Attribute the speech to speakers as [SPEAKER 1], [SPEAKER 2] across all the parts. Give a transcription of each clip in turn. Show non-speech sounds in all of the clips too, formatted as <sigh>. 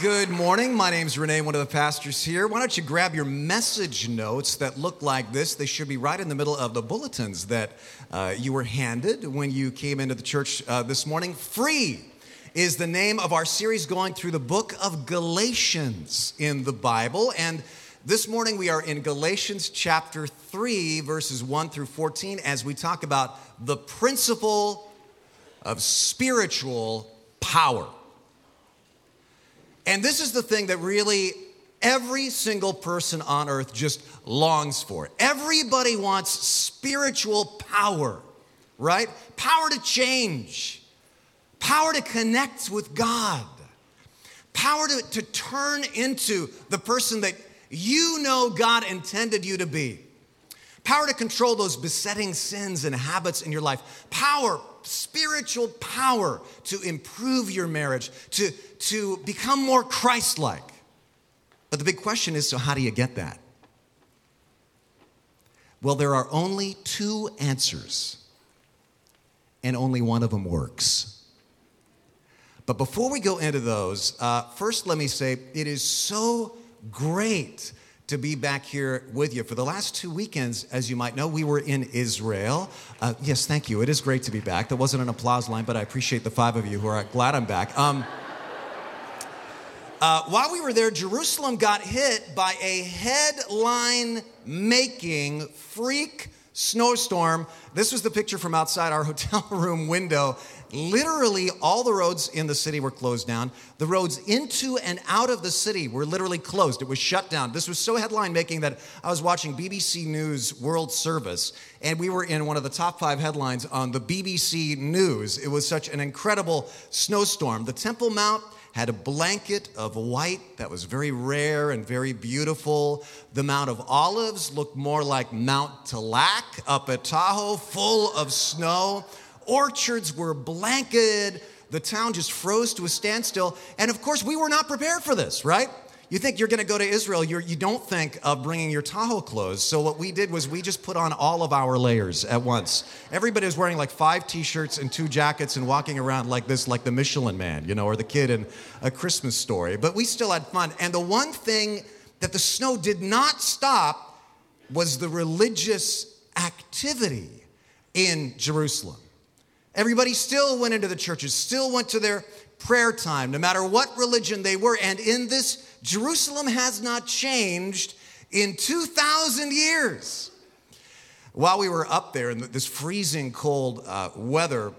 [SPEAKER 1] Good morning. My name's Renee, one of the pastors here. Why don't you grab your message notes that look like this? They should be right in the middle of the bulletins that uh, you were handed when you came into the church uh, this morning. Free is the name of our series going through the book of Galatians in the Bible. And this morning we are in Galatians chapter 3, verses 1 through 14, as we talk about the principle of spiritual power. And this is the thing that really every single person on earth just longs for. Everybody wants spiritual power, right? Power to change, power to connect with God, power to, to turn into the person that you know God intended you to be. Power to control those besetting sins and habits in your life. Power, spiritual power to improve your marriage, to, to become more Christ like. But the big question is so, how do you get that? Well, there are only two answers, and only one of them works. But before we go into those, uh, first let me say it is so great to be back here with you. For the last two weekends, as you might know, we were in Israel. Uh, yes, thank you. It is great to be back. That wasn't an applause line, but I appreciate the five of you who are glad I'm back. Um, uh, while we were there, Jerusalem got hit by a headline making freak snowstorm. This was the picture from outside our <laughs> hotel room window. Literally, all the roads in the city were closed down. The roads into and out of the city were literally closed. It was shut down. This was so headline making that I was watching BBC News World Service, and we were in one of the top five headlines on the BBC News. It was such an incredible snowstorm. The Temple Mount had a blanket of white that was very rare and very beautiful. The Mount of Olives looked more like Mount Tallac up at Tahoe, full of snow. Orchards were blanketed. The town just froze to a standstill. And of course, we were not prepared for this, right? You think you're going to go to Israel, you're, you do not think of bringing your Tahoe clothes. So, what we did was we just put on all of our layers at once. Everybody was wearing like five t shirts and two jackets and walking around like this, like the Michelin man, you know, or the kid in a Christmas story. But we still had fun. And the one thing that the snow did not stop was the religious activity in Jerusalem. Everybody still went into the churches, still went to their prayer time, no matter what religion they were. And in this, Jerusalem has not changed in 2,000 years. While we were up there in this freezing cold uh, weather,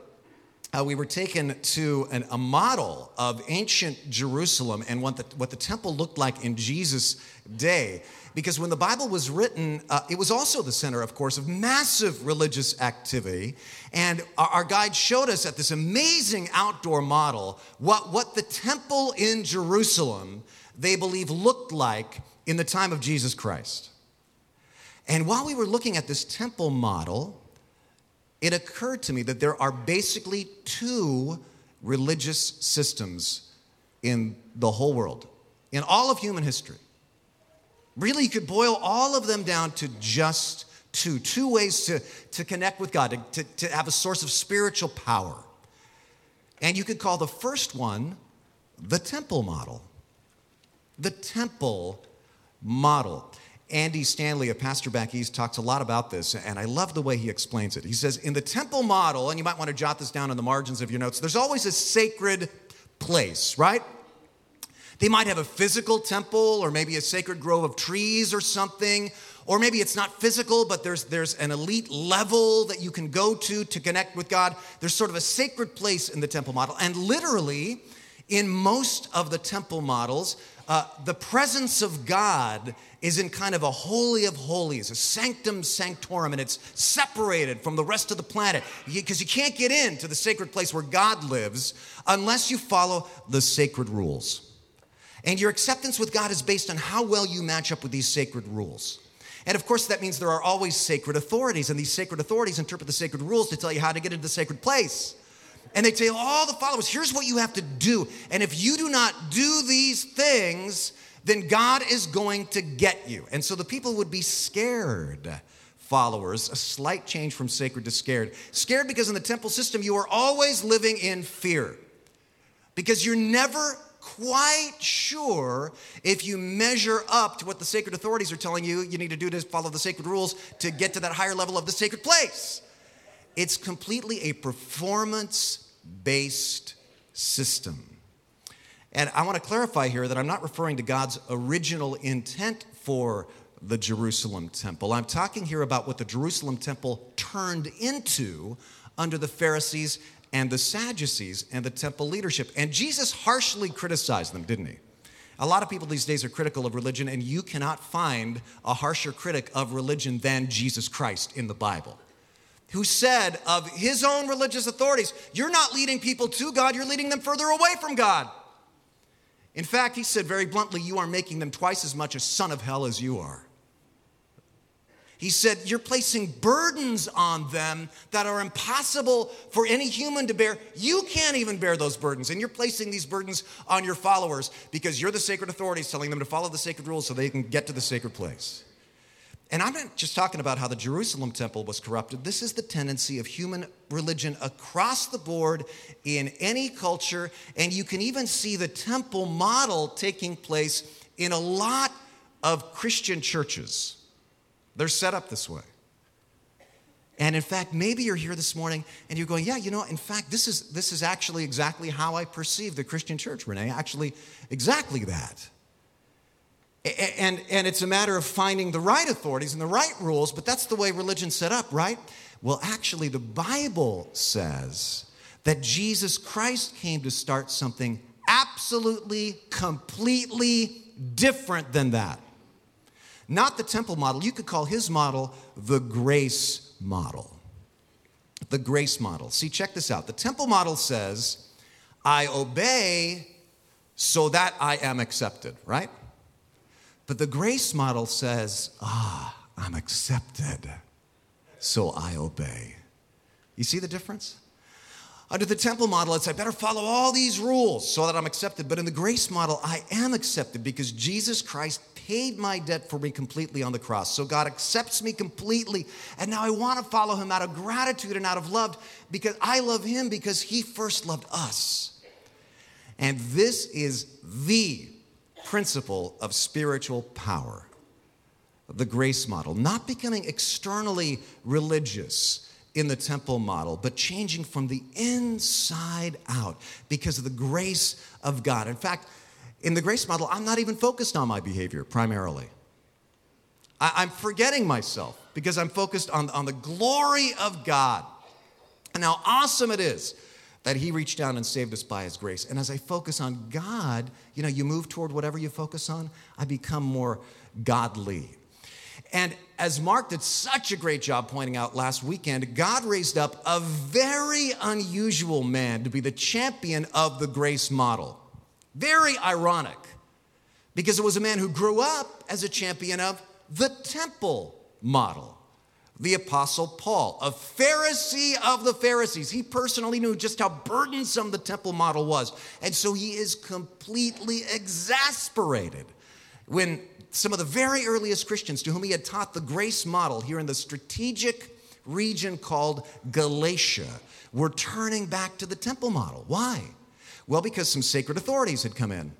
[SPEAKER 1] uh, we were taken to an, a model of ancient Jerusalem and what the, what the temple looked like in Jesus' day because when the Bible was written, uh, it was also the center, of course, of massive religious activity. And our, our guide showed us at this amazing outdoor model what, what the temple in Jerusalem, they believe, looked like in the time of Jesus Christ. And while we were looking at this temple model, it occurred to me that there are basically two religious systems in the whole world, in all of human history. Really, you could boil all of them down to just two two ways to, to connect with God, to, to, to have a source of spiritual power. And you could call the first one the temple model. The temple model. Andy Stanley, a pastor back east, talks a lot about this, and I love the way he explains it. He says, In the temple model, and you might want to jot this down in the margins of your notes, there's always a sacred place, right? They might have a physical temple or maybe a sacred grove of trees or something. Or maybe it's not physical, but there's, there's an elite level that you can go to to connect with God. There's sort of a sacred place in the temple model. And literally, in most of the temple models, uh, the presence of God is in kind of a holy of holies, a sanctum sanctorum, and it's separated from the rest of the planet because you, can't get into the sacred place where God lives unless you follow the sacred rules. And your acceptance with God is based on how well you match up with these sacred rules. And of course, that means there are always sacred authorities, and these sacred authorities interpret the sacred rules to tell you how to get into the sacred place. And they tell all the followers, here's what you have to do. And if you do not do these things, then God is going to get you. And so the people would be scared followers, a slight change from sacred to scared. Scared because in the temple system, you are always living in fear. Because you're never quite sure if you measure up to what the sacred authorities are telling you you need to do to follow the sacred rules to get to that higher level of the sacred place. It's completely a performance based system. And I want to clarify here that I'm not referring to God's original intent for the Jerusalem temple. I'm talking here about what the Jerusalem temple turned into under the Pharisees and the Sadducees and the temple leadership. And Jesus harshly criticized them, didn't he? A lot of people these days are critical of religion, and you cannot find a harsher critic of religion than Jesus Christ in the Bible, who said of his own religious authorities, You're not leading people to God, you're leading them further away from God. In fact, he said very bluntly, You are making them twice as much a son of hell as you are. He said, You're placing burdens on them that are impossible for any human to bear. You can't even bear those burdens. And you're placing these burdens on your followers because you're the sacred authorities telling them to follow the sacred rules so they can get to the sacred place. And I'm not just talking about how the Jerusalem temple was corrupted. This is the tendency of human religion across the board in any culture. And you can even see the temple model taking place in a lot of Christian churches. They're set up this way. And in fact, maybe you're here this morning and you're going, yeah, you know, in fact, this is, this is actually exactly how I perceive the Christian church, Renee. Actually, exactly that. And, and it's a matter of finding the right authorities and the right rules, but that's the way religion's set up, right? Well, actually, the Bible says that Jesus Christ came to start something absolutely, completely different than that. Not the temple model. You could call his model the grace model. The grace model. See, check this out. The temple model says, I obey so that I am accepted, right? But the grace model says, ah, I'm accepted, so I obey. You see the difference? Under the temple model, it's I better follow all these rules so that I'm accepted. But in the grace model, I am accepted because Jesus Christ paid my debt for me completely on the cross. So God accepts me completely. And now I want to follow him out of gratitude and out of love because I love him because he first loved us. And this is the principle of spiritual power the grace model, not becoming externally religious in the temple model, but changing from the inside out because of the grace of God. In fact, in the grace model, I'm not even focused on my behavior primarily. I, am forgetting myself because I'm focused on, on the glory of God and how awesome it is that He reached down and saved us by His grace. And as I focus on God, you know, you move toward whatever you focus on, I become more godly. And as Mark did such a great job pointing out last weekend, God raised up a very unusual man to be the champion of the grace model. Very ironic, because it was a man who grew up as a champion of the temple model. The Apostle Paul, a Pharisee of the Pharisees. He personally knew just how burdensome the temple model was. And so he is completely exasperated when some of the very earliest Christians to whom he had taught the grace model here in the strategic region called Galatia were turning back to the temple model. Why? Well, because some sacred authorities had come in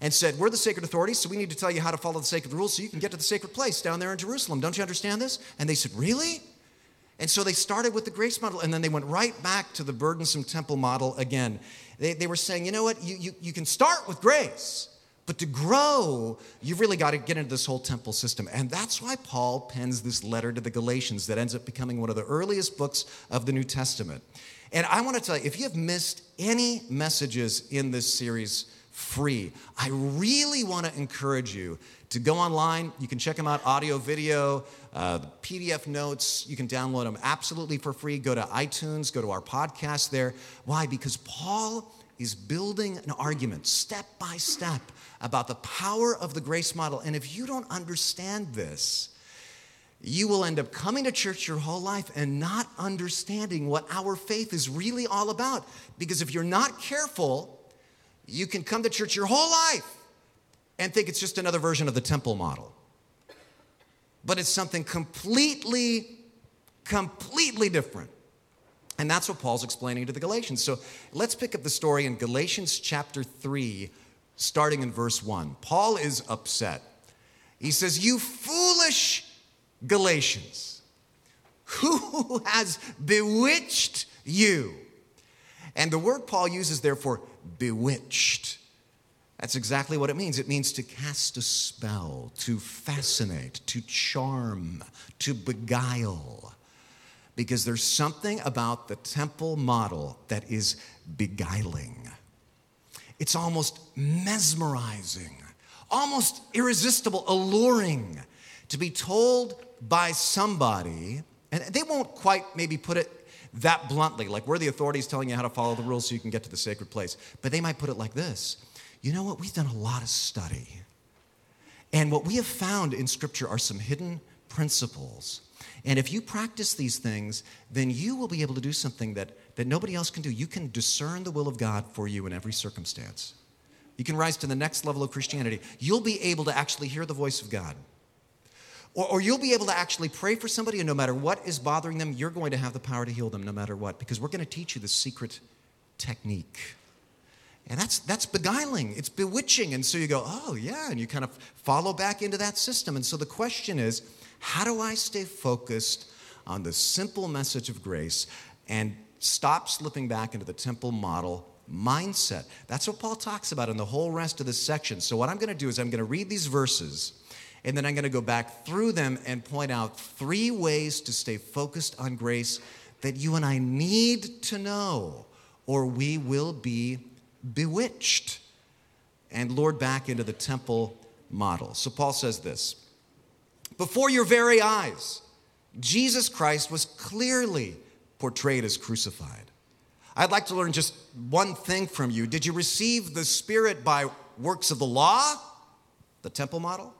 [SPEAKER 1] and said, We're the sacred authorities, so we need to tell you how to follow the sacred rules so you can get to the sacred place down there in Jerusalem. Don't you understand this? And they said, Really? And so they started with the grace model, and then they went right back to the burdensome temple model again. They, they were saying, You know what? You, you, you can start with grace. But to grow, you've really got to get into this whole temple system. And that's why Paul pens this letter to the Galatians that ends up becoming one of the earliest books of the New Testament. And I want to tell you, if you have missed any messages in this series free, I really want to encourage you to go online. You can check them out audio, video, uh, PDF notes. You can download them absolutely for free. Go to iTunes, go to our podcast there. Why? Because Paul is building an argument step by step about the power of the grace model. And if you don't understand this, you will end up coming to church your whole life and not understanding what our faith is really all about. Because if you're not careful, you can come to church your whole life and think it's just another version of the temple model. But it's something completely, completely different. And that's what Paul's explaining to the Galatians. So let's pick up the story in Galatians chapter 3, starting in verse 1. Paul is upset. He says, You foolish Galatians, who <laughs> has bewitched you? And the word Paul uses therefore, bewitched. That's exactly what it means. It means to cast a spell, to fascinate, to charm, to beguile. Because there's something about the temple model that is beguiling. It's almost mesmerizing, almost irresistible, alluring to be told by somebody, and they won't quite maybe put it that bluntly, like we're the authorities telling you how to follow the rules so you can get to the sacred place. But they might put it like this You know what? We've done a lot of study. And what we have found in Scripture are some hidden principles. And if you practice these things, then you will be able to do something that, that nobody else can do. You can discern the will of God for you in every circumstance. You can rise to the next level of Christianity. You'll be able to actually hear the voice of God. Or, or you'll be able to actually pray for somebody, and no matter what is bothering them, you're going to have the power to heal them no matter what, because we're going to teach you the secret technique. And that's, that's beguiling, it's bewitching. And so you go, oh, yeah, and you kind of follow back into that system. And so the question is, how do I stay focused on the simple message of grace and stop slipping back into the temple model mindset? That's what Paul talks about in the whole rest of this section. So, what I'm going to do is I'm going to read these verses and then I'm going to go back through them and point out three ways to stay focused on grace that you and I need to know, or we will be bewitched and lured back into the temple model. So Paul says this Before your very eyes, Jesus Christ was clearly portrayed as crucified. I'd like to learn just one thing from you. Did you receive the Spirit by works of the law, the temple model?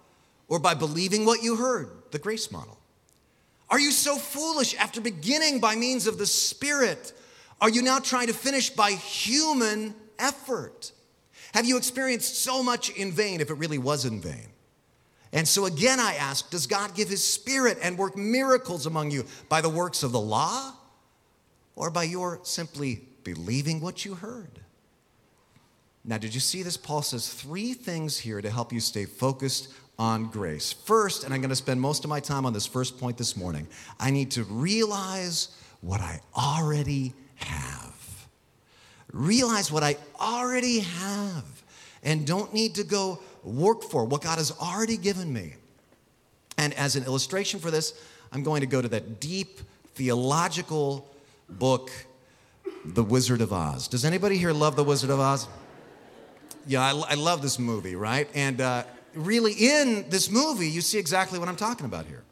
[SPEAKER 1] or by believing what you heard, the grace model? Are you so foolish after beginning by means of the Spirit? Are you now trying to finish by human effort? Have you experienced so much in vain if it really was in vain? And so again, I ask Does God give His Spirit and work miracles among you by the works of the law or by your simply believing what you heard? Now, did you see this? Paul says three things here to help you stay focused on grace. First, and I'm going to spend most of my time on this first point this morning, I need to realize what I already have. Realize what I already have and don't need to go work for what God has already given me. And as an illustration for this, I'm going to go to that deep theological book, The Wizard of Oz. Does anybody here love The Wizard of Oz? Yeah, I, I love this movie, right? And uh, really in this movie, you see exactly what I'm talking about here.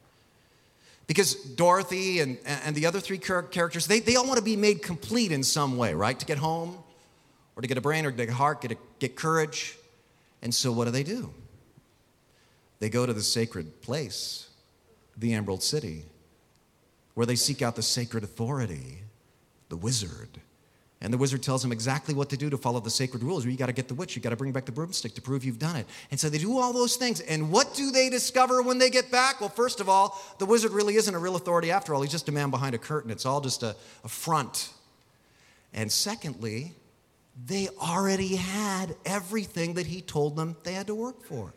[SPEAKER 1] Because Dorothy and, and the other three characters, they, they all want to be made complete in some way, right? To get home, or to get a brain, or to get a heart, get, a, get courage. And so what do they do? They go to the sacred place, the Emerald City, where they seek out the sacred authority, the wizard and the wizard tells them exactly what to do to follow the sacred rules. You got to get the witch, you got to bring back the broomstick to prove you've done it. And so they do all those things. And what do they discover when they get back? Well, first of all, the wizard really isn't a real authority after all. He's just a man behind a curtain, it's all just a, a front. And secondly, they already had everything that he told them they had to work for.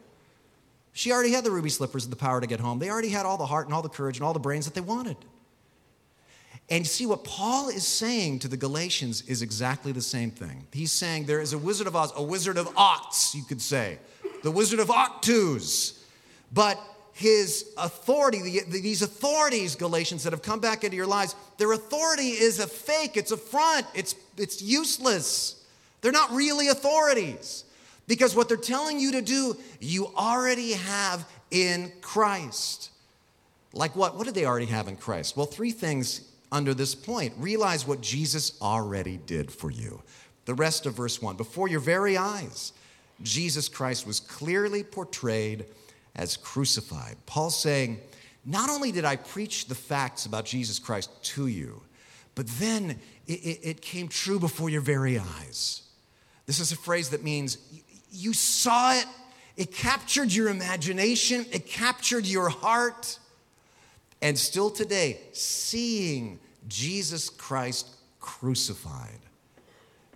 [SPEAKER 1] She already had the ruby slippers and the power to get home. They already had all the heart and all the courage and all the brains that they wanted. And see, what Paul is saying to the Galatians is exactly the same thing. He's saying there is a Wizard of Oz, a Wizard of Oz, you could say, the Wizard of Octus. But his authority, the, these authorities, Galatians, that have come back into your lives, their authority is a fake, it's a front, it's, it's useless. They're not really authorities. Because what they're telling you to do, you already have in Christ. Like what? What did they already have in Christ? Well, three things under this point. Realize what Jesus already did for you. The rest of verse 1 Before your very eyes, Jesus Christ was clearly portrayed as crucified. Paul saying, Not only did I preach the facts about Jesus Christ to you, but then it, it, it came true before your very eyes. This is a phrase that means you saw it, it captured your imagination, it captured your heart. And still today, seeing Jesus Christ crucified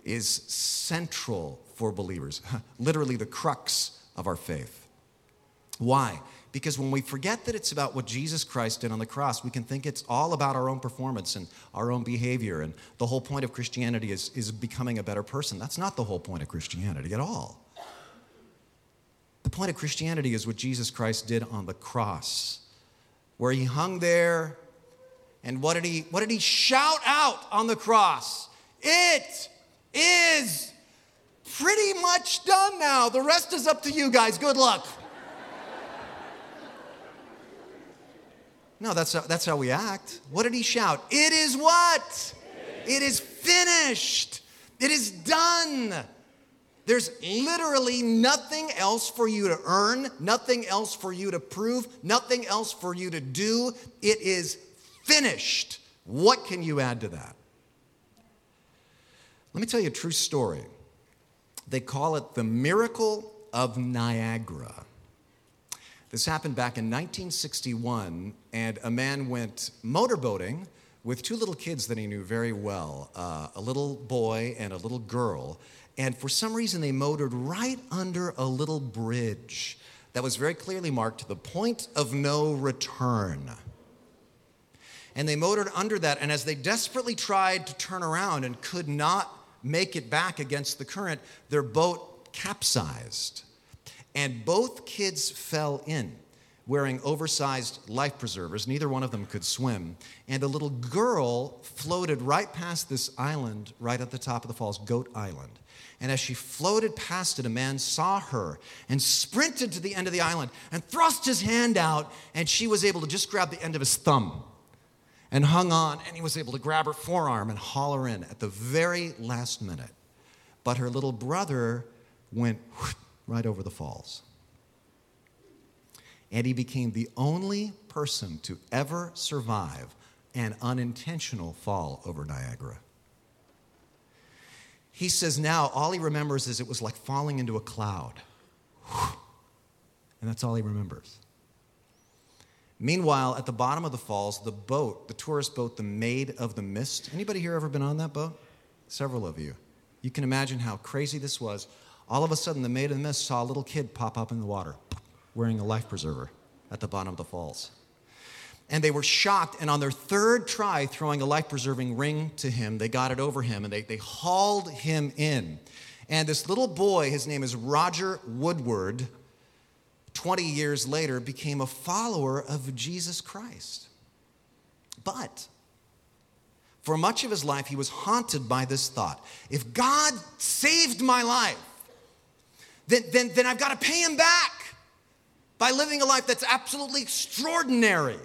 [SPEAKER 1] is central for believers, <laughs> literally the crux of our faith. Why? Because when we forget that it's about what Jesus Christ did on the cross, we can think it's all about our own performance and our own behavior. And the whole point of Christianity is, is becoming a better person. That's not the whole point of Christianity at all. The point of Christianity is what Jesus Christ did on the cross, where he hung there. And what did he, what did he shout out on the cross? It is pretty much done now. The rest is up to you guys. Good luck. No, that's how, that's how we act. What did he shout? It is what? It is finished. It is done. There's literally nothing else for you to earn, nothing else for you to prove, nothing else for you to do. It is finished. What can you add to that? Let me tell you a true story. They call it the miracle of Niagara. This happened back in 1961, and a man went motorboating with two little kids that he knew very well uh, a little boy and a little girl. And for some reason, they motored right under a little bridge that was very clearly marked the point of no return. And they motored under that, and as they desperately tried to turn around and could not make it back against the current, their boat capsized. And both kids fell in wearing oversized life preservers. Neither one of them could swim. And a little girl floated right past this island, right at the top of the falls, Goat Island. And as she floated past it, a man saw her and sprinted to the end of the island and thrust his hand out, and she was able to just grab the end of his thumb and hung on, and he was able to grab her forearm and haul her in at the very last minute. But her little brother went right over the falls. And he became the only person to ever survive an unintentional fall over Niagara. He says now all he remembers is it was like falling into a cloud. And that's all he remembers. Meanwhile, at the bottom of the falls, the boat, the tourist boat, the Maid of the Mist. Anybody here ever been on that boat? Several of you. You can imagine how crazy this was. All of a sudden, the Maid of the Mist saw a little kid pop up in the water wearing a life preserver at the bottom of the falls. And they were shocked, and on their third try, throwing a life preserving ring to him, they got it over him and they, they hauled him in. And this little boy, his name is Roger Woodward, 20 years later became a follower of Jesus Christ. But for much of his life, he was haunted by this thought if God saved my life, then, then, then I've got to pay him back by living a life that's absolutely extraordinary.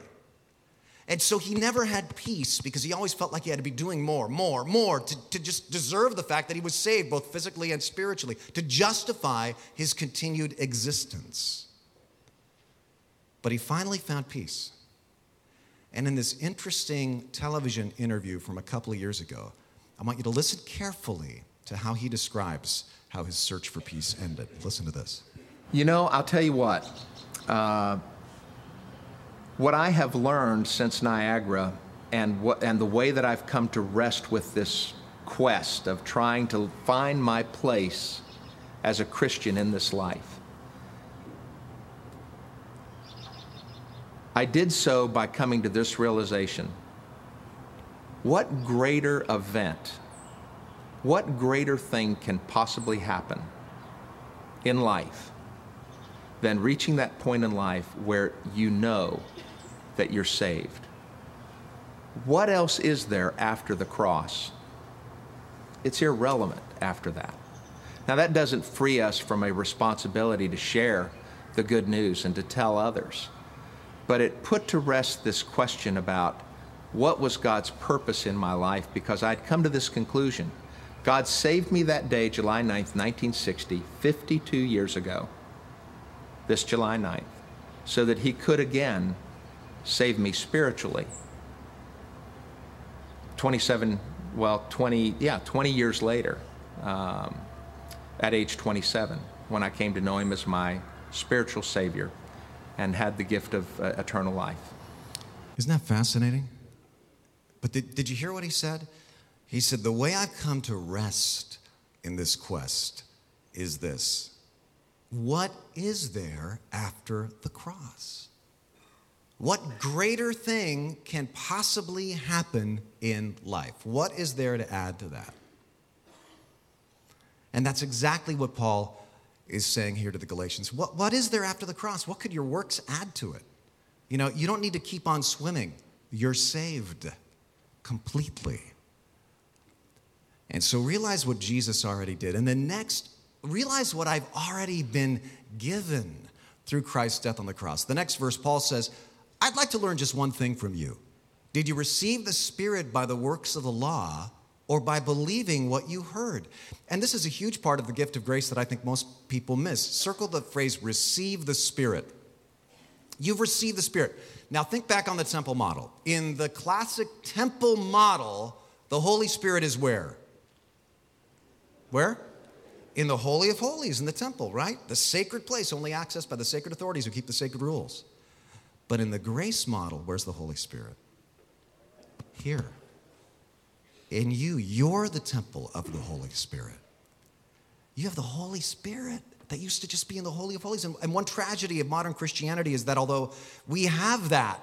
[SPEAKER 1] And so he never had peace because he always felt like he had to be doing more, more, more to, to just deserve the fact that he was saved, both physically and spiritually, to justify his continued existence. But he finally found peace. And in this interesting television interview from a couple of years ago, I want you to listen carefully to how he describes how his search for peace ended. Listen to this.
[SPEAKER 2] You know, I'll tell you what. Uh, what I have learned since Niagara and, what, and the way that I've come to rest with this quest of trying to find my place as a Christian in this life I did so by coming to this realization. What greater event, what greater thing can possibly happen in life than reaching that point in life where you know that you're saved? What else is there after the cross? It's irrelevant after that. Now, that doesn't free us from a responsibility to share the good news and to tell others but it put to rest this question about what was God's purpose in my life because I'd come to this conclusion. God saved me that day, July 9th, 1960, 52 years ago, this July 9th, so that He could again save me spiritually. 27, well, 20, yeah, 20 years later, um, at age 27, when I came to know Him as my spiritual Savior and had the gift of uh, eternal life.
[SPEAKER 1] Isn't that fascinating? But did, did you hear what he said? He said, The way I've come to rest in this quest is this What is there after the cross? What greater thing can possibly happen in life? What is there to add to that? And that's exactly what Paul is saying here to the Galatians. What, what is there after the cross? What could your works add to it? You know, you don't need to keep on swimming, you're saved completely. And so realize what Jesus already did. And then next, realize what I've already been given through Christ's death on the cross. The next verse, Paul says, I'd like to learn just one thing from you. Did you receive the Spirit by the works of the law or by believing what you heard? And this is a huge part of the gift of grace that I think most people miss. Circle the phrase receive the Spirit. You've received the Spirit. Now think back on the temple model. In the classic temple model, the Holy Spirit is where? Where? In the Holy of Holies in the temple, right? The sacred place, only accessed by the sacred authorities who keep the sacred rules. But in the grace model, where's the Holy Spirit? Here. In you, you're the temple of the Holy Spirit. You have the Holy Spirit that used to just be in the Holy of Holies. And, one tragedy of modern Christianity is that although we have that,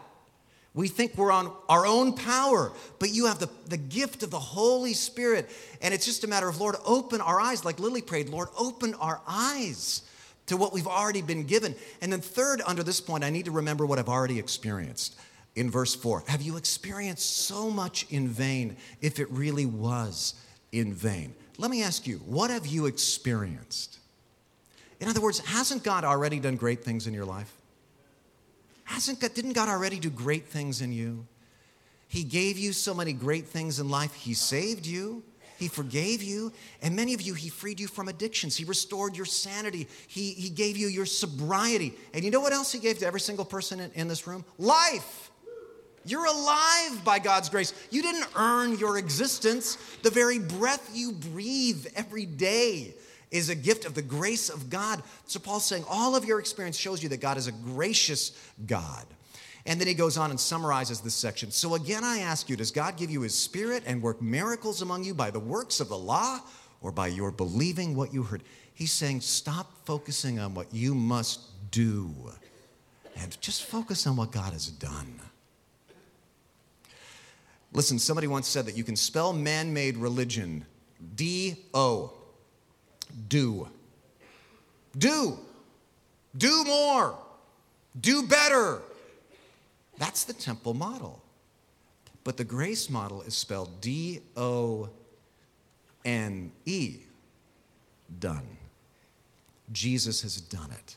[SPEAKER 1] we think we're on our own power, but you have the, the gift of the Holy Spirit. And it's just a matter of, Lord, open our eyes, like Lily prayed, Lord, open our eyes to what we've already been given. And then, third, under this point, I need to remember what I've already experienced. In verse 4, have you experienced so much in vain if it really was in vain? Let me ask you, what have you experienced? In other words, hasn't God already done great things in your life? Hasn't God, didn't God already do great things in you? He gave you so many great things in life. He saved you. He forgave you. And many of you, He freed you from addictions. He restored your sanity. He, he gave you your sobriety. And you know what else He gave to every single person in, in this room? Life. You're alive by God's grace. You didn't earn your existence. The very breath you breathe every day is a gift of the grace of God. So Paul's saying all of your experience shows you that God is a gracious God. And then he goes on and summarizes this section. So again, I ask you, does God give you his spirit and work miracles among you by the works of the law or by your believing what you heard? He's saying, stop focusing on what you must do and just focus on what God has done. Listen, somebody once said that you can spell man made religion D O. Do. Do. Do more. Do better. That's the temple model. But the grace model is spelled D O N E, done. Jesus has done it.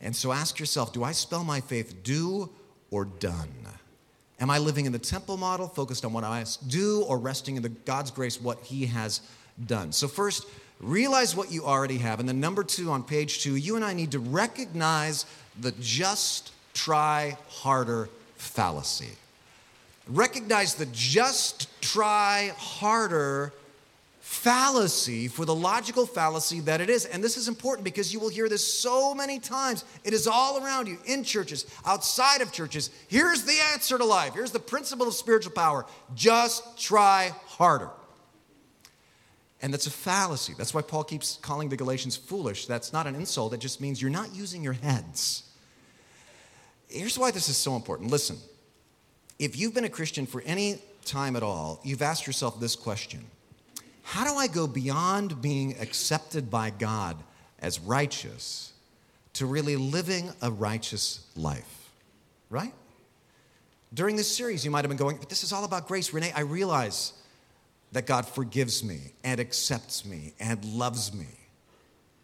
[SPEAKER 1] And so ask yourself do I spell my faith do or done? Am I living in the temple model, focused on what I do, or resting in the God's grace, what He has done? So, first, realize what you already have. And then, number two, on page two, you and I need to recognize the just try harder fallacy. Recognize the just try harder fallacy for the logical fallacy that it is. And this is important because you will hear this so many times. It is all around you, in churches, outside of churches. Here's the answer to life. Here's the principle of spiritual power just try harder. And that's a fallacy. That's why Paul keeps calling the Galatians foolish. That's not an insult, it just means you're not using your heads. Here's why this is so important. Listen, if you've been a Christian for any time at all, you've asked yourself this question How do I go beyond being accepted by God as righteous to really living a righteous life? Right? During this series, you might have been going, but this is all about grace. Renee, I realize that God forgives me and accepts me and loves me.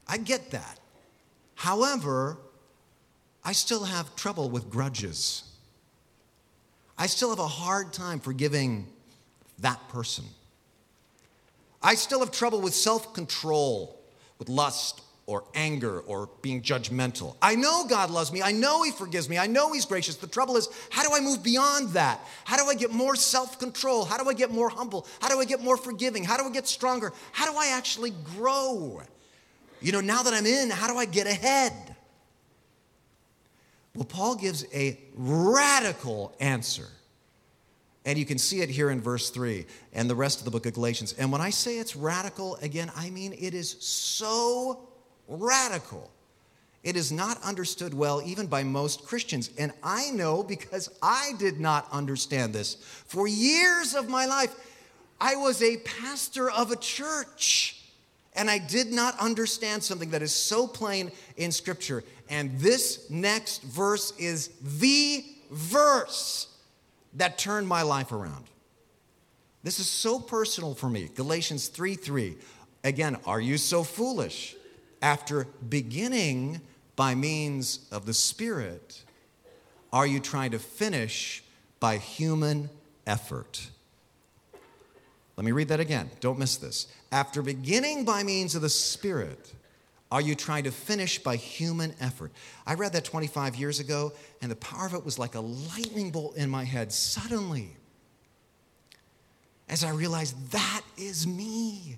[SPEAKER 1] I get that. However, I still have trouble with grudges. I still have a hard time forgiving that person. I still have trouble with self control, with lust or anger or being judgmental. I know God loves me. I know He forgives me. I know He's gracious. The trouble is, how do I move beyond that? How do I get more self control? How do I get more humble? How do I get more forgiving? How do I get stronger? How do I actually grow? You know, now that I'm in, how do I get ahead? Well, Paul gives a radical answer And you can see it here in verse 3 and the rest of the book of Galatians. And when I say it's radical, again, I mean it is so radical. It is not understood well even by most Christians. And I know because I did not understand this. For years of my life, I was a pastor of a church. And I did not understand something that is so plain in Scripture. And this next verse is the verse that turned my life around. This is so personal for me. Galatians 3 3. Again, are you so foolish? After beginning by means of the Spirit, are you trying to finish by human effort? Let me read that again. Don't miss this. After beginning by means of the Spirit, are you trying to finish by human effort? I read that 25 years ago, and the power of it was like a lightning bolt in my head suddenly. As I realized that is me.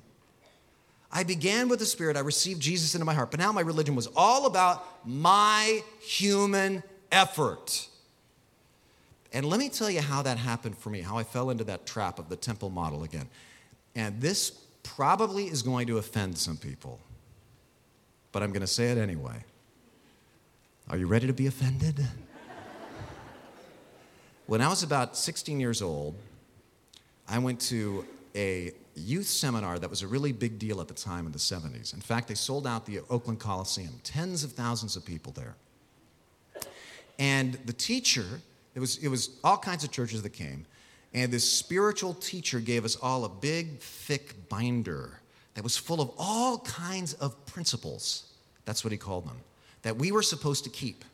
[SPEAKER 1] I began with the Spirit, I received Jesus into my heart, but now my religion was all about my human effort. And let me tell you how that happened for me, how I fell into that trap of the temple model again. And this probably is going to offend some people but I'm going to say it anyway. Are you ready to be offended? when I was about 16 years old, I went to a youth seminar that was a really big deal at the time in the 70s. In fact, they sold out the Oakland Coliseum, tens of thousands of people there. And the teacher, it was, it was all kinds of churches that came, and this spiritual teacher gave us all a big, thick binder that was full of all kinds of principles. That's what he called them, that we were supposed to keep.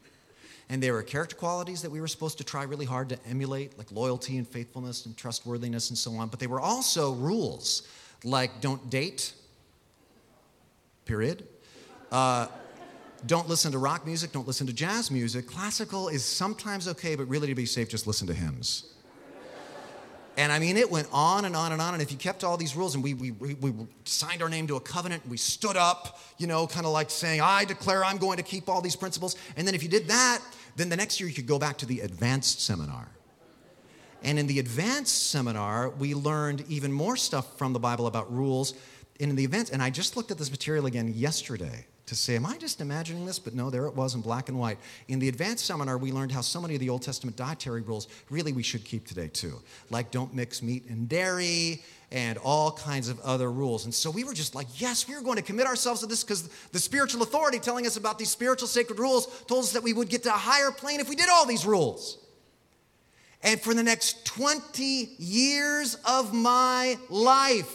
[SPEAKER 1] And there were character qualities that we were supposed to try really hard to emulate, like loyalty and faithfulness and trustworthiness and so on. But they were also rules, like don't date, period. Uh, don't listen to rock music, don't listen to jazz music. Classical is sometimes okay, but really to be safe, just listen to hymns. And I mean, it went on and on and on. And if you kept all these rules, and we, we, we signed our name to a covenant, we stood up, you know, kind of like saying, I declare I'm going to keep all these principles. And then if you did that, then the next year you could go back to the advanced seminar. And in the advanced seminar, we learned even more stuff from the Bible about rules. And in the event, and I just looked at this material again yesterday to say, Am I just imagining this? But no, there it was in black and white. In the advanced seminar, we learned how so many of the Old Testament dietary rules really we should keep today too, like don't mix meat and dairy and all kinds of other rules. And so we were just like, Yes, we are going to commit ourselves to this because the spiritual authority telling us about these spiritual sacred rules told us that we would get to a higher plane if we did all these rules. And for the next 20 years of my life,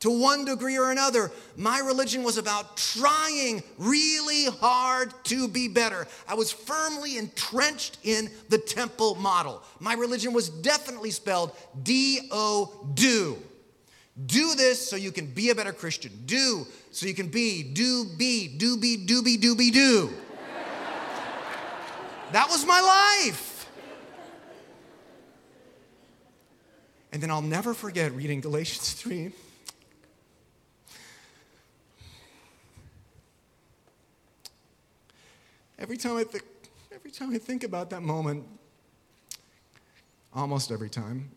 [SPEAKER 1] to one degree or another. My religion was about trying really hard to be better. I was firmly entrenched in the temple model. My religion was definitely spelled D O do. Do this so you can be a better Christian. Do so you can be, do be, do be, do be, do be, do. That was my life. And then I'll never forget reading Galatians 3 Every time I think, every time I think about that moment, almost every time,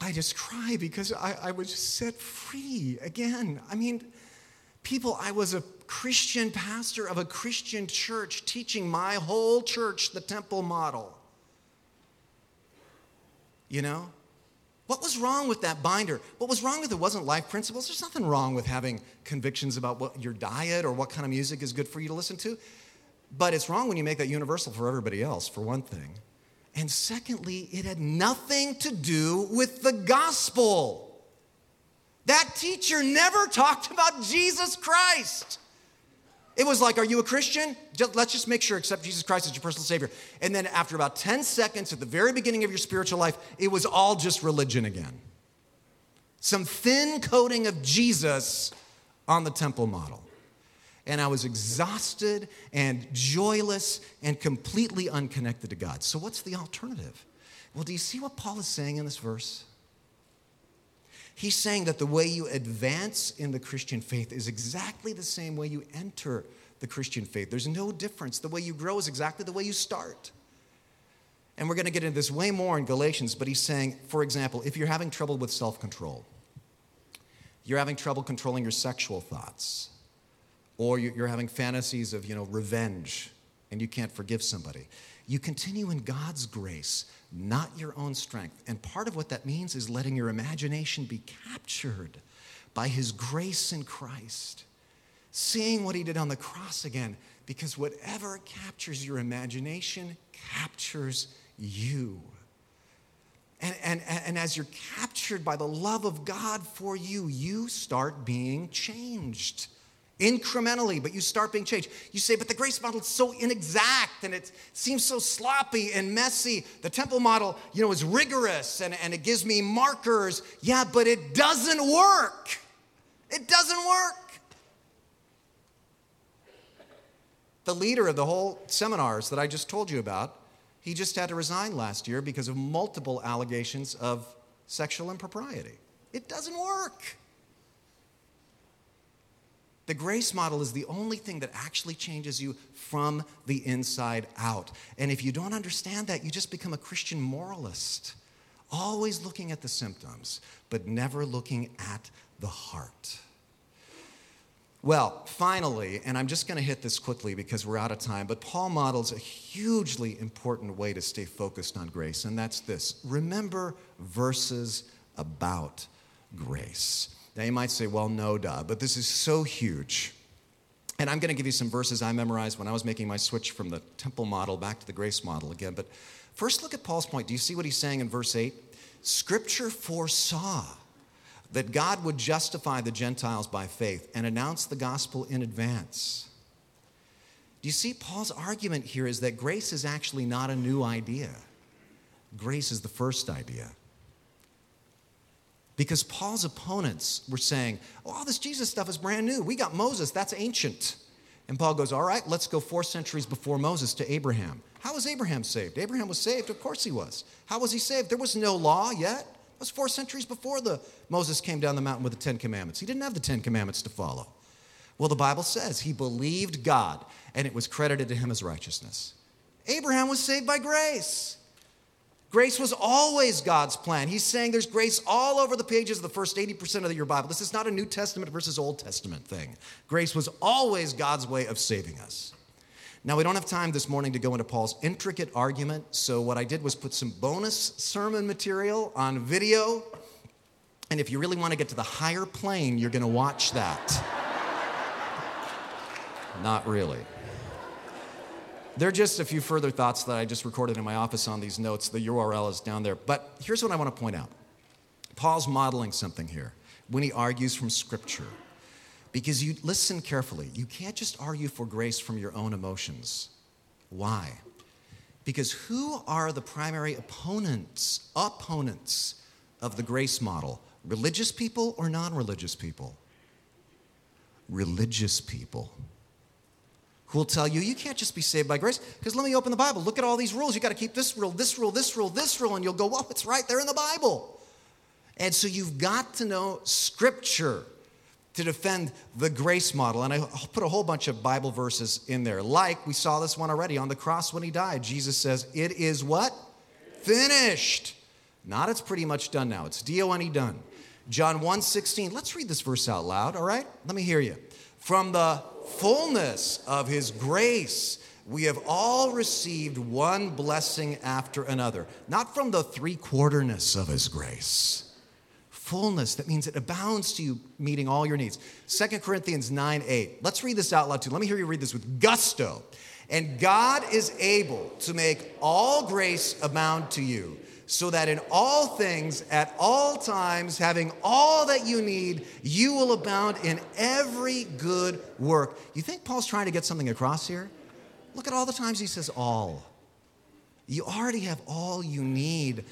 [SPEAKER 1] I just cry because I, I was set free again. I mean, people, I was a Christian pastor of a Christian church teaching my whole church the temple model. You know? What was wrong with that binder? What was wrong with it wasn't life principles. There's nothing wrong with having convictions about what your diet or what kind of music is good for you to listen to. But it's wrong when you make that universal for everybody else, for one thing. And secondly, it had nothing to do with the gospel. That teacher never talked about Jesus Christ. It was like, Are you a Christian? Just, let's just make sure, accept Jesus Christ as your personal Savior. And then, after about 10 seconds at the very beginning of your spiritual life, it was all just religion again. Some thin coating of Jesus on the temple model and I was exhausted and joyless and completely unconnected to God. So, what's the alternative? Well, do you see what Paul is saying in this verse? He's saying that the way you advance in the Christian faith is exactly the same way you enter the Christian faith. There's no difference. The way you grow is exactly the way you start. And we're going to get into this way more in Galatians, but he's saying, for example, if you're having trouble with self control, you're having trouble controlling your sexual thoughts, or you're having fantasies of, you know, revenge and you can't forgive somebody. You continue in God's grace, not your own strength. And part of what that means is letting your imagination be captured by His grace in Christ, seeing what He did on the cross again, because whatever captures your imagination captures you. And, and, and as you're captured by the love of God for you, you start being changed incrementally, but you start being changed. You say, but the grace model is so inexact and it seems so sloppy and messy. The temple model, you know, is rigorous and, and it gives me markers. Yeah, but it doesn't work. It doesn't work. The leader of the whole seminars that I just told you about, he just had to resign last year because of multiple allegations of sexual impropriety. It doesn't work. The grace model is the only thing that actually changes you from the inside out. And if you don't understand that, you just become a Christian moralist, always looking at the symptoms, but never looking at the heart. Well, finally, and I'm just going to hit this quickly because we're out of time, but Paul models a hugely important way to stay focused on grace, and that's this remember verses about grace. Now you might say, well, no, duh, but this is so huge. And I'm going to give you some verses I memorized when I was making my switch from the temple model back to the grace model again. But first, look at Paul's point. Do you see what he's saying in verse 8? Scripture foresaw that God would justify the Gentiles by faith and announce the gospel in advance. Do you see Paul's argument here is that grace is actually not a new idea, grace is the first idea. Because Paul's opponents were saying, oh, all this Jesus stuff is brand new. We got Moses, that's ancient. And Paul goes, all right, let's go four centuries before Moses to Abraham. How was Abraham saved? Abraham was saved, of course he was. How was he saved? There was no law yet. It was four centuries before the Moses came down the mountain with the Ten Commandments. He didn't have the Ten Commandments to follow. Well, the Bible says he believed God and it was credited to him as righteousness. Abraham was saved by grace. Grace was always God's plan. He's saying there's grace all over the pages of the first 80% of your Bible. This is not a New Testament versus Old Testament thing. Grace was always God's way of saving us. Now, we don't have time this morning to go into Paul's intricate argument, so what I did was put some bonus sermon material on video. And if you really want to get to the higher plane, you're going to watch that. <laughs> not really. There are just a few further thoughts that I just recorded in my office on these notes. The URL is down there. But here's what I want to point out Paul's modeling something here when he argues from Scripture. Because you listen carefully, you can't just argue for grace from your own emotions. Why? Because who are the primary opponents, opponents of the grace model? Religious people or non religious people? Religious people who will tell you you can't just be saved by grace. Because let me open the bible. Look at all these rules. You got to keep this rule this rule this rule this rule and you'll go well it's right there in the bible. And so you've got to know scripture to defend the grace model. And i put a whole bunch of bible verses in there. Like we saw this one already on the cross when he died. Jesus says it is what? Finished. Not it's pretty much done now. It's d-o-n-e done. John 1 16 let's read this verse out loud all right? Let me hear you. From the fullness of His grace, we have all received one blessing after another, not from the three quarterness of His grace. Fullness, that means it abounds to you, meeting all your needs. Second Corinthians 9 8. Let's read this out loud too. Let me hear you read this with gusto. And God is able to make all grace abound to you so that in all things, at all times, having all that you need, you will abound in every good work. You think Paul's trying to get something across here? Look at all the times he says all. You already have all you need.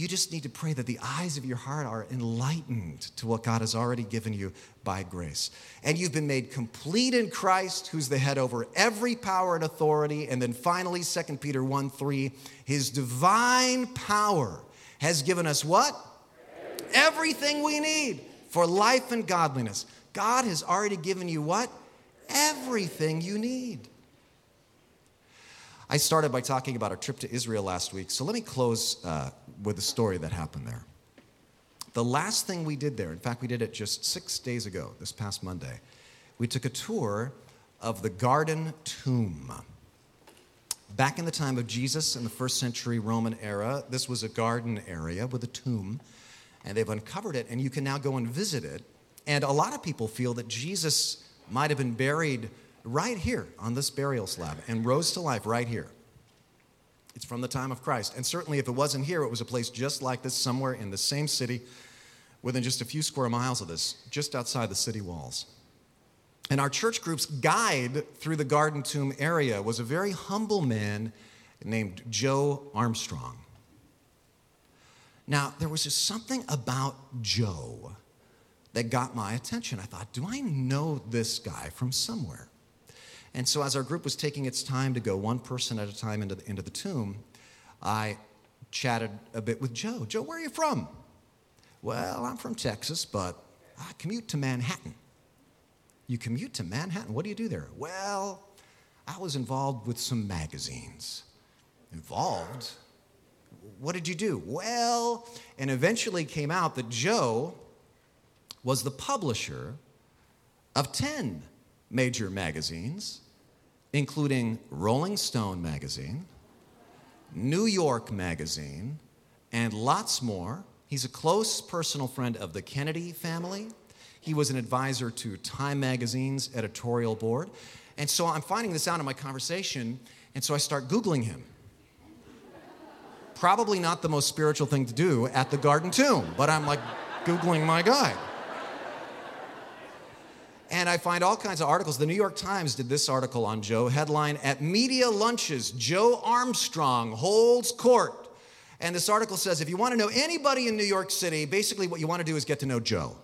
[SPEAKER 1] You just need to pray that the eyes of your heart are enlightened to what God has already given you by grace. And you've been made complete in Christ, who's the head over every power and authority. And then finally, 2 Peter 1 3, his divine power has given us what? Everything we need for life and godliness. God has already given you what? Everything you need. I started by talking about our trip to Israel last week, so let me close uh, with a story that happened there. The last thing we did there, in fact, we did it just six days ago, this past Monday, we took a tour of the Garden Tomb. Back in the time of Jesus in the first century Roman era, this was a garden area with a tomb, and they've uncovered it, and you can now go and visit it. And a lot of people feel that Jesus might have been buried right here on this burial slab and rose to life right here. It's from the time of Christ. And certainly, if it wasn't here, it was a place just like this, somewhere in the same city, within just a few square miles of this, just outside the city walls. And our church group's guide through the Garden Tomb area was a very humble man named Joe Armstrong. Now, there was just something about Joe that got my attention. I thought, do I know this guy from somewhere? And so, as our group was taking its time to go one person at a time into the, into the tomb, I chatted a bit with Joe. Joe, where are you from? Well, I'm from Texas, but I commute to Manhattan. You commute to Manhattan? What do you do there? Well, I was involved with some magazines. Involved? What did you do? Well, and eventually came out that Joe was the publisher of 10 major magazines, including Rolling Stone magazine, New York magazine, and lots more. He's a close personal friend of the Kennedy family he was an advisor to Time Magazine's editorial board. And so I'm finding this out in my conversation, and so I start Googling him. Probably not the most spiritual thing to do at the Garden Tomb, but I'm like Googling my guy. And I find all kinds of articles. The New York Times did this article on Joe, headline At Media Lunches, Joe Armstrong holds court. And this article says if you want to know anybody in New York City, basically what you want to do is get to know Joe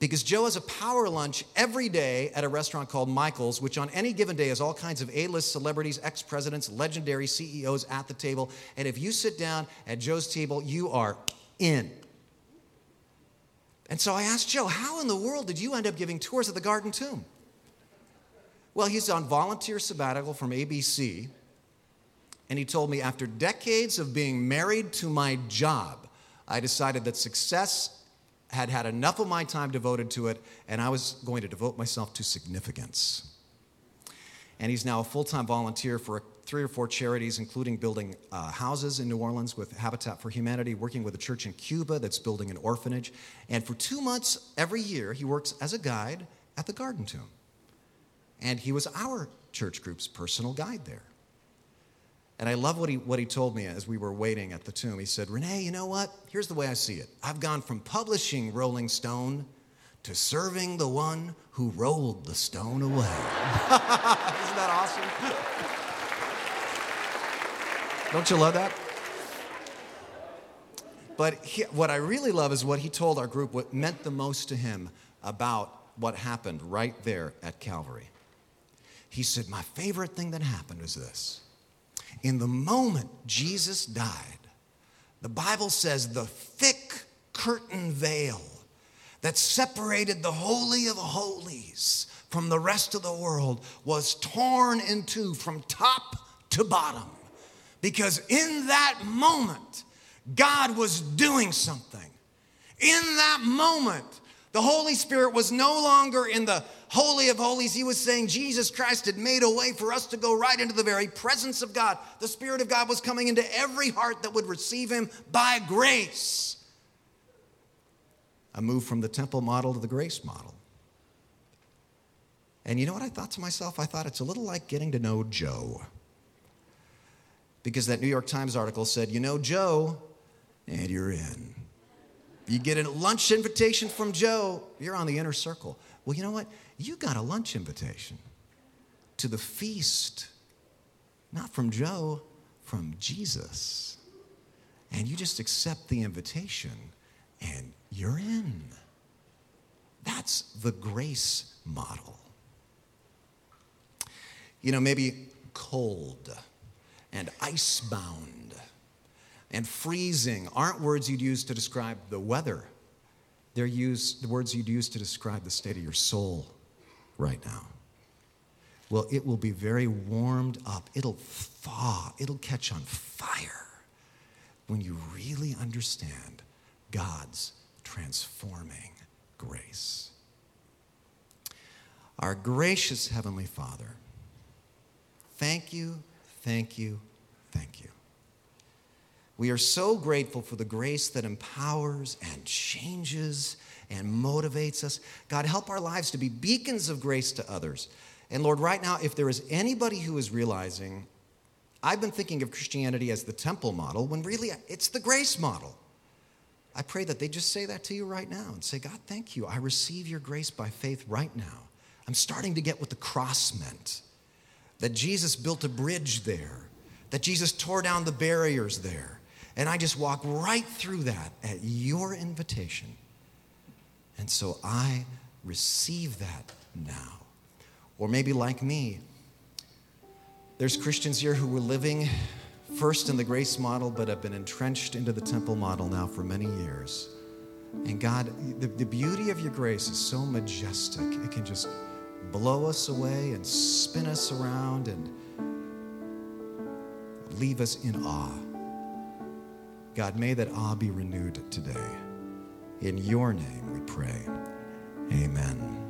[SPEAKER 1] because Joe has a power lunch every day at a restaurant called Michael's, which on any given day has all kinds of A list celebrities, ex presidents, legendary CEOs at the table. And if you sit down at Joe's table, you are in. And so I asked Joe, how in the world did you end up giving tours of the Garden Tomb? Well, he's on volunteer sabbatical from ABC. And he told me after decades of being married to my job, I decided that success had had enough of my time devoted to it, and I was going to devote myself to significance. And he's now a full time volunteer for three or four charities, including building uh, houses in New Orleans with Habitat for Humanity, working with a church in Cuba that's building an orphanage. And for two months every year, he works as a guide at the Garden Tomb. And he was our church group's personal guide there. And I love what he, what he told me as we were waiting at the tomb. He said, Renee, you know what? Here's the way I see it. I've gone from publishing Rolling Stone to serving the one who rolled the stone away. <laughs> Isn't that awesome? Don't you love that? But he, what I really love is what he told our group, what meant the most to him about what happened right there at Calvary. He said, My favorite thing that happened is this in the moment Jesus died, the Bible says the thick curtain veil that separated the Holy of Holies from the rest of the world was torn in two from top to bottom. Because in that moment, God was doing something. In that moment, the Holy Spirit was no longer in the Holy of Holies. He was saying Jesus Christ had made a way for us to go right into the very presence of God. The Spirit of God was coming into every heart that would receive Him by grace. A move from the temple model to the grace model. And you know what I thought to myself? I thought it's a little like getting to know Joe. Because that New York Times article said, you know Joe, and you're in. You get a lunch invitation from Joe, you're on the inner circle. Well, you know what? You got a lunch invitation to the feast, not from Joe, from Jesus. And you just accept the invitation and you're in. That's the grace model. You know, maybe cold and icebound and freezing aren't words you'd use to describe the weather. They're used, the words you'd use to describe the state of your soul right now. well, it will be very warmed up. It'll thaw, it'll catch on fire when you really understand God's transforming grace. Our gracious Heavenly Father, thank you, thank you, thank you. We are so grateful for the grace that empowers and changes and motivates us. God, help our lives to be beacons of grace to others. And Lord, right now, if there is anybody who is realizing, I've been thinking of Christianity as the temple model, when really it's the grace model. I pray that they just say that to you right now and say, God, thank you. I receive your grace by faith right now. I'm starting to get what the cross meant that Jesus built a bridge there, that Jesus tore down the barriers there. And I just walk right through that at your invitation. And so I receive that now. Or maybe like me, there's Christians here who were living first in the grace model, but have been entrenched into the temple model now for many years. And God, the, the beauty of your grace is so majestic. It can just blow us away and spin us around and leave us in awe. God, may that awe be renewed today. In your name we pray. Amen.